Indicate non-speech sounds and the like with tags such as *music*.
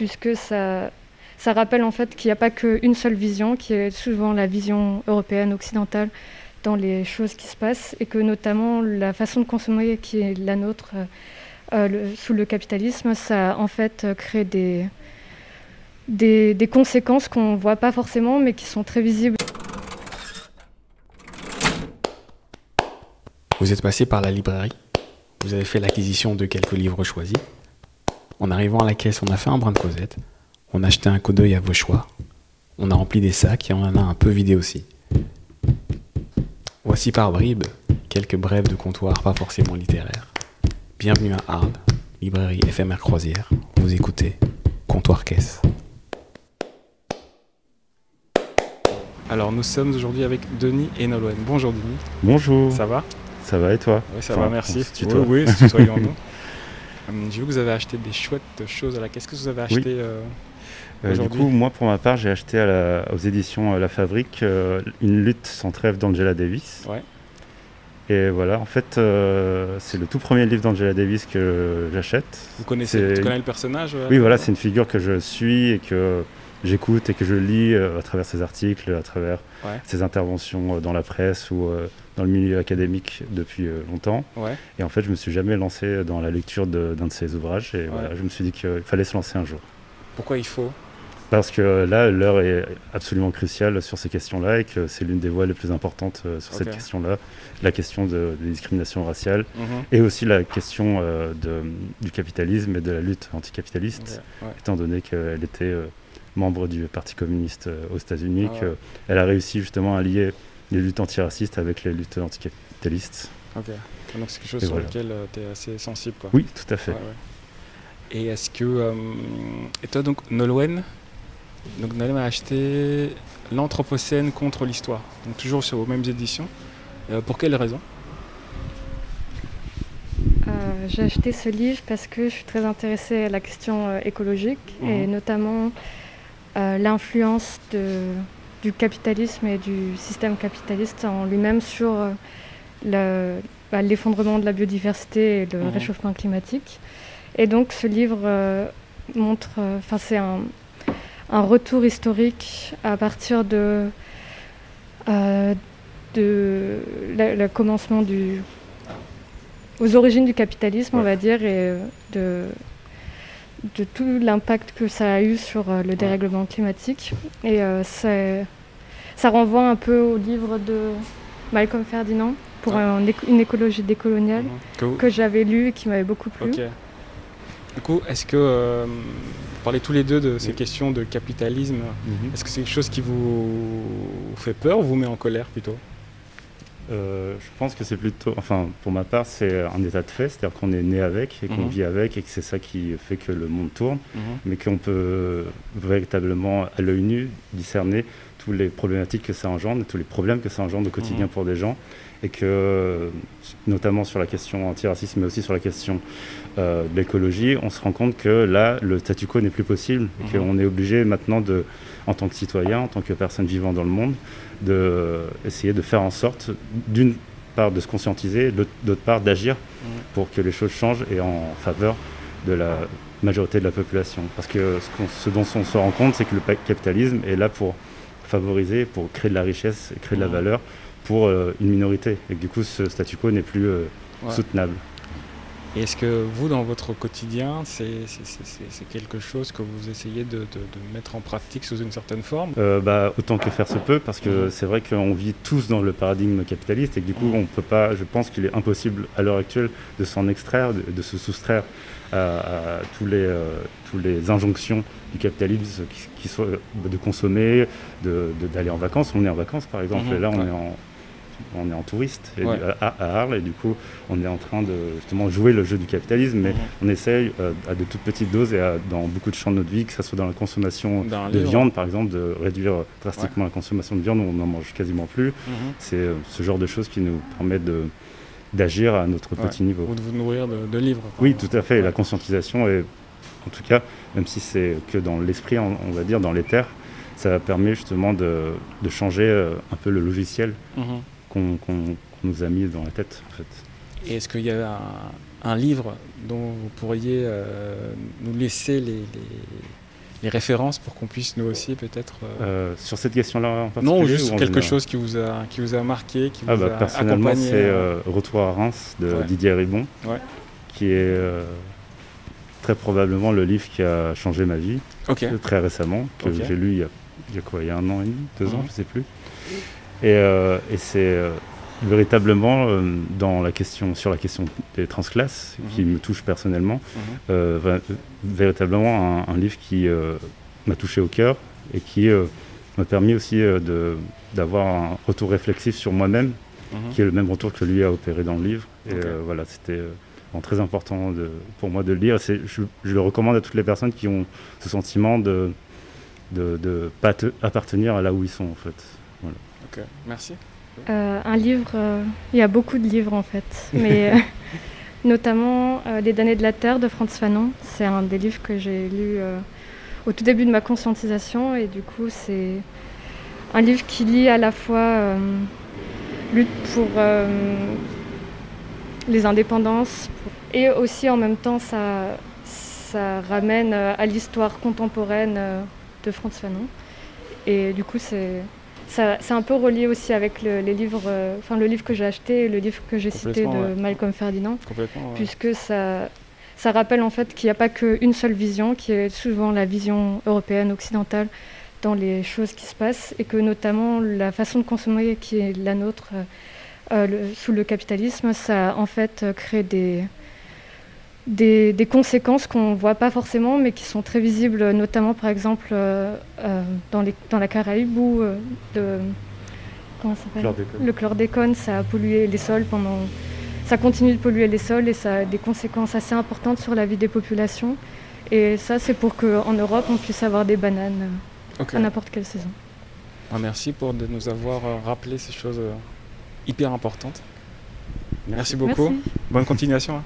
puisque ça, ça rappelle en fait qu'il n'y a pas qu'une seule vision, qui est souvent la vision européenne, occidentale, dans les choses qui se passent, et que notamment la façon de consommer qui est la nôtre euh, sous le capitalisme, ça en fait crée des, des, des conséquences qu'on ne voit pas forcément, mais qui sont très visibles. Vous êtes passé par la librairie, vous avez fait l'acquisition de quelques livres choisis. En arrivant à la caisse, on a fait un brin de causette, on a acheté un coup d'œil à vos choix, on a rempli des sacs et on en a un peu vidé aussi. Voici par bribes quelques brèves de comptoir pas forcément littéraires. Bienvenue à Arles, librairie éphémère croisière. Vous écoutez Comptoir Caisse. Alors nous sommes aujourd'hui avec Denis et Nolwenn. Bonjour Denis. Bonjour. Ça va? Ça va et toi? Oui, ça Enfin, va, merci. Oui, oui, tutoyons-nous. *laughs* Hum, J'ai vu que vous avez acheté des chouettes choses à la caisse. Qu'est-ce que vous avez acheté euh, Euh, du coup, moi, pour ma part, j'ai acheté à la- aux éditions euh, La Fabrique Une lutte sans trêve d'Angela Davis. Ouais. Et voilà, en fait, euh, c'est le tout premier livre d'Angela Davis que j'achète. Vous connaissez tu connais le personnage Oui, voilà, c'est une figure que je suis et que j'écoute et que je lis euh, à travers ses articles, à travers Ouais. ses interventions euh, dans la presse ou euh, dans le milieu académique depuis longtemps. Ouais. Et en fait, je me suis jamais lancé dans la lecture de- d'un de ses ouvrages. Et voilà, je me suis dit qu'il fallait se lancer un jour. Pourquoi il faut? Parce que là, l'heure est absolument cruciale sur ces questions-là et que c'est l'une des voies les plus importantes euh, sur cette question-là, la question de, des discriminations raciales Mhm. et aussi la question euh, de- du capitalisme et de la lutte anticapitaliste, ouais. étant donné qu'elle était euh, membre du Parti communiste euh, aux États-Unis, Ah ouais. qu'elle a réussi justement à lier les luttes antiracistes avec les luttes anticapitalistes. Ok. Donc c'est quelque chose Et sur voilà. lequel tu es assez sensible. Quoi. Oui, tout à fait. Ouais, ouais. Et est-ce que. euh, et toi, donc, Nolwenn Donc, Nolwenn a acheté L'Anthropocène contre l'Histoire. Donc, toujours sur vos mêmes éditions. Euh, pour quelle raison? Euh, J'ai acheté ce livre parce que je suis très intéressée à la question euh, écologique et Mhm. notamment euh, l'influence du capitalisme et du système capitaliste en lui-même sur euh, le- bah, l'effondrement de la biodiversité et le Mhm. réchauffement climatique. Et donc ce livre euh, montre, enfin c'est un, un retour historique à partir de, de la- le commencement du aux origines du capitalisme, on va dire, et de, de tout l'impact que ça a eu sur euh, le dérèglement climatique. Et euh, ça renvoie un peu au livre de Malcolm Ferdinand pour Ouais. un éco- une écologie décoloniale Mhm. que, j'avais lu et qui m'avait beaucoup plu. Du coup, est-ce que. euh, vous parlez tous les deux de ces Oui. questions de capitalisme. Mhm. Est-ce que c'est quelque chose qui vous fait peur ou vous met en colère plutôt? Euh, je pense que c'est plutôt, enfin pour ma part, c'est un état de fait, c'est-à-dire qu'on est né avec et qu'on Mhm. vit avec et que c'est ça qui fait que le monde tourne, Mhm. mais qu'on peut véritablement à l'œil nu discerner toutes les problématiques que ça engendre, tous les problèmes que ça engendre au quotidien Mhm. pour des gens et que notamment sur la question antiraciste mais aussi sur la question euh, de l'écologie, on se rend compte que là le statu quo n'est plus possible et Mhm. qu'on est obligé maintenant de, en tant que citoyen, en tant que personne vivant dans le monde, de essayer de faire en sorte, d'une part, de se conscientiser, d'autre part, d'agir Mhm. pour que les choses changent et en faveur de la majorité de la population. Parce que ce, dont on se rend compte, c'est que le capitalisme est là pour favoriser, pour créer de la richesse et créer de la valeur pour euh, une minorité. Et que du coup, ce statu quo n'est plus euh, Ouais. soutenable. Et est-ce que vous, dans votre quotidien, c'est quelque chose que vous essayez de, de- de mettre en pratique sous une certaine forme? Euh, bah, autant que faire se peut, parce que Mhm. c'est vrai qu'on vit tous dans le paradigme capitaliste et que du coup, on peut pas, je pense qu'il est impossible à l'heure actuelle de s'en extraire, de, de se soustraire à, à tous les, euh, tous les injonctions du capitalisme, qui, de consommer, d'aller en vacances. On est en vacances, par exemple, Mhm, et là, on ouais. est en on est en touriste et Ouais. du- à, à Arles et du coup on est en train de justement jouer le jeu du capitalisme mais on essaye euh, à de toutes petites doses et à- dans beaucoup de champs de notre vie que ce soit dans la consommation Dans de livre. viande, par exemple, de réduire drastiquement la consommation de viande, on n'en mange quasiment plus. Mhm. C'est euh, ce genre de choses qui nous permettent de- d'agir à notre Ouais. petit niveau. Ou de vous nourrir de, de livres. Oui, tout à fait. La conscientisation, est, en tout cas, même si c'est que dans l'esprit, on, on va dire, dans les terres, ça permet justement de, de changer euh, un peu le logiciel Mhm. Qu'on nous a mis dans la tête, en fait. Et est-ce qu'il y a un, un livre dont vous pourriez euh, nous laisser les, les- les références pour qu'on puisse nous aussi peut-être. Euh, sur cette question-là en particulier Non, juste sur quelque chose qui vous, a, qui vous a marqué, qui ah vous bah, a Personnellement, c'est Retour à Reims de Didier Ribon, qui est très probablement le livre qui a changé ma vie très récemment, que j'ai lu il y, a, il y, a, quoi, il y a un an et demi, deux ans, mhm. je ne sais plus. Et, et c'est véritablement euh, dans la question, sur la question des transclasses, mhm. qui me touche personnellement, mhm. euh, véritablement un, livre qui euh, m'a touché au cœur et qui m'a permis aussi d'avoir un retour réflexif sur moi-même, mhm. qui est le même retour que lui a opéré dans le livre. Et voilà, c'était très important de, pour moi de le lire. Je, je, le recommande à toutes les personnes qui ont ce sentiment de de ne pas appartenir à là où ils sont en fait. Voilà. Ok, merci. Euh, un livre, euh, il y a beaucoup de livres en fait, mais *laughs* euh, notamment Les damnés de la Terre de Franz Fanon. C'est un des livres que j'ai lu au tout début de ma conscientisation et du coup c'est un livre qui lit à la fois lutte pour les indépendances et aussi en même temps ça, ça ramène à l'histoire contemporaine de Franz Fanon. Et du coup c'est c'est un peu relié aussi avec le, les livres, euh, enfin le livre que j'ai acheté et le livre que j'ai cité de Malcolm Ferdinand, puisque ça, ça rappelle en fait qu'il n'y a pas qu'une seule vision, qui est souvent la vision européenne occidentale dans les choses qui se passent, et que notamment la façon de consommer qui est la nôtre euh, le, sous le capitalisme, ça en fait crée des des, conséquences qu'on ne voit pas forcément, mais qui sont très visibles, notamment par exemple euh, euh, dans, les, dans, la Caraïbe où euh, le chlordécone, ça a pollué les sols pendant. Ça continue de polluer les sols et ça a des conséquences assez importantes sur la vie des populations. Et ça, c'est pour qu'en Europe, on puisse avoir des bananes à n'importe quelle saison. Ah, merci pour de nous avoir rappelé ces choses hyper importantes. Merci, beaucoup. Bonne continuation. Hein.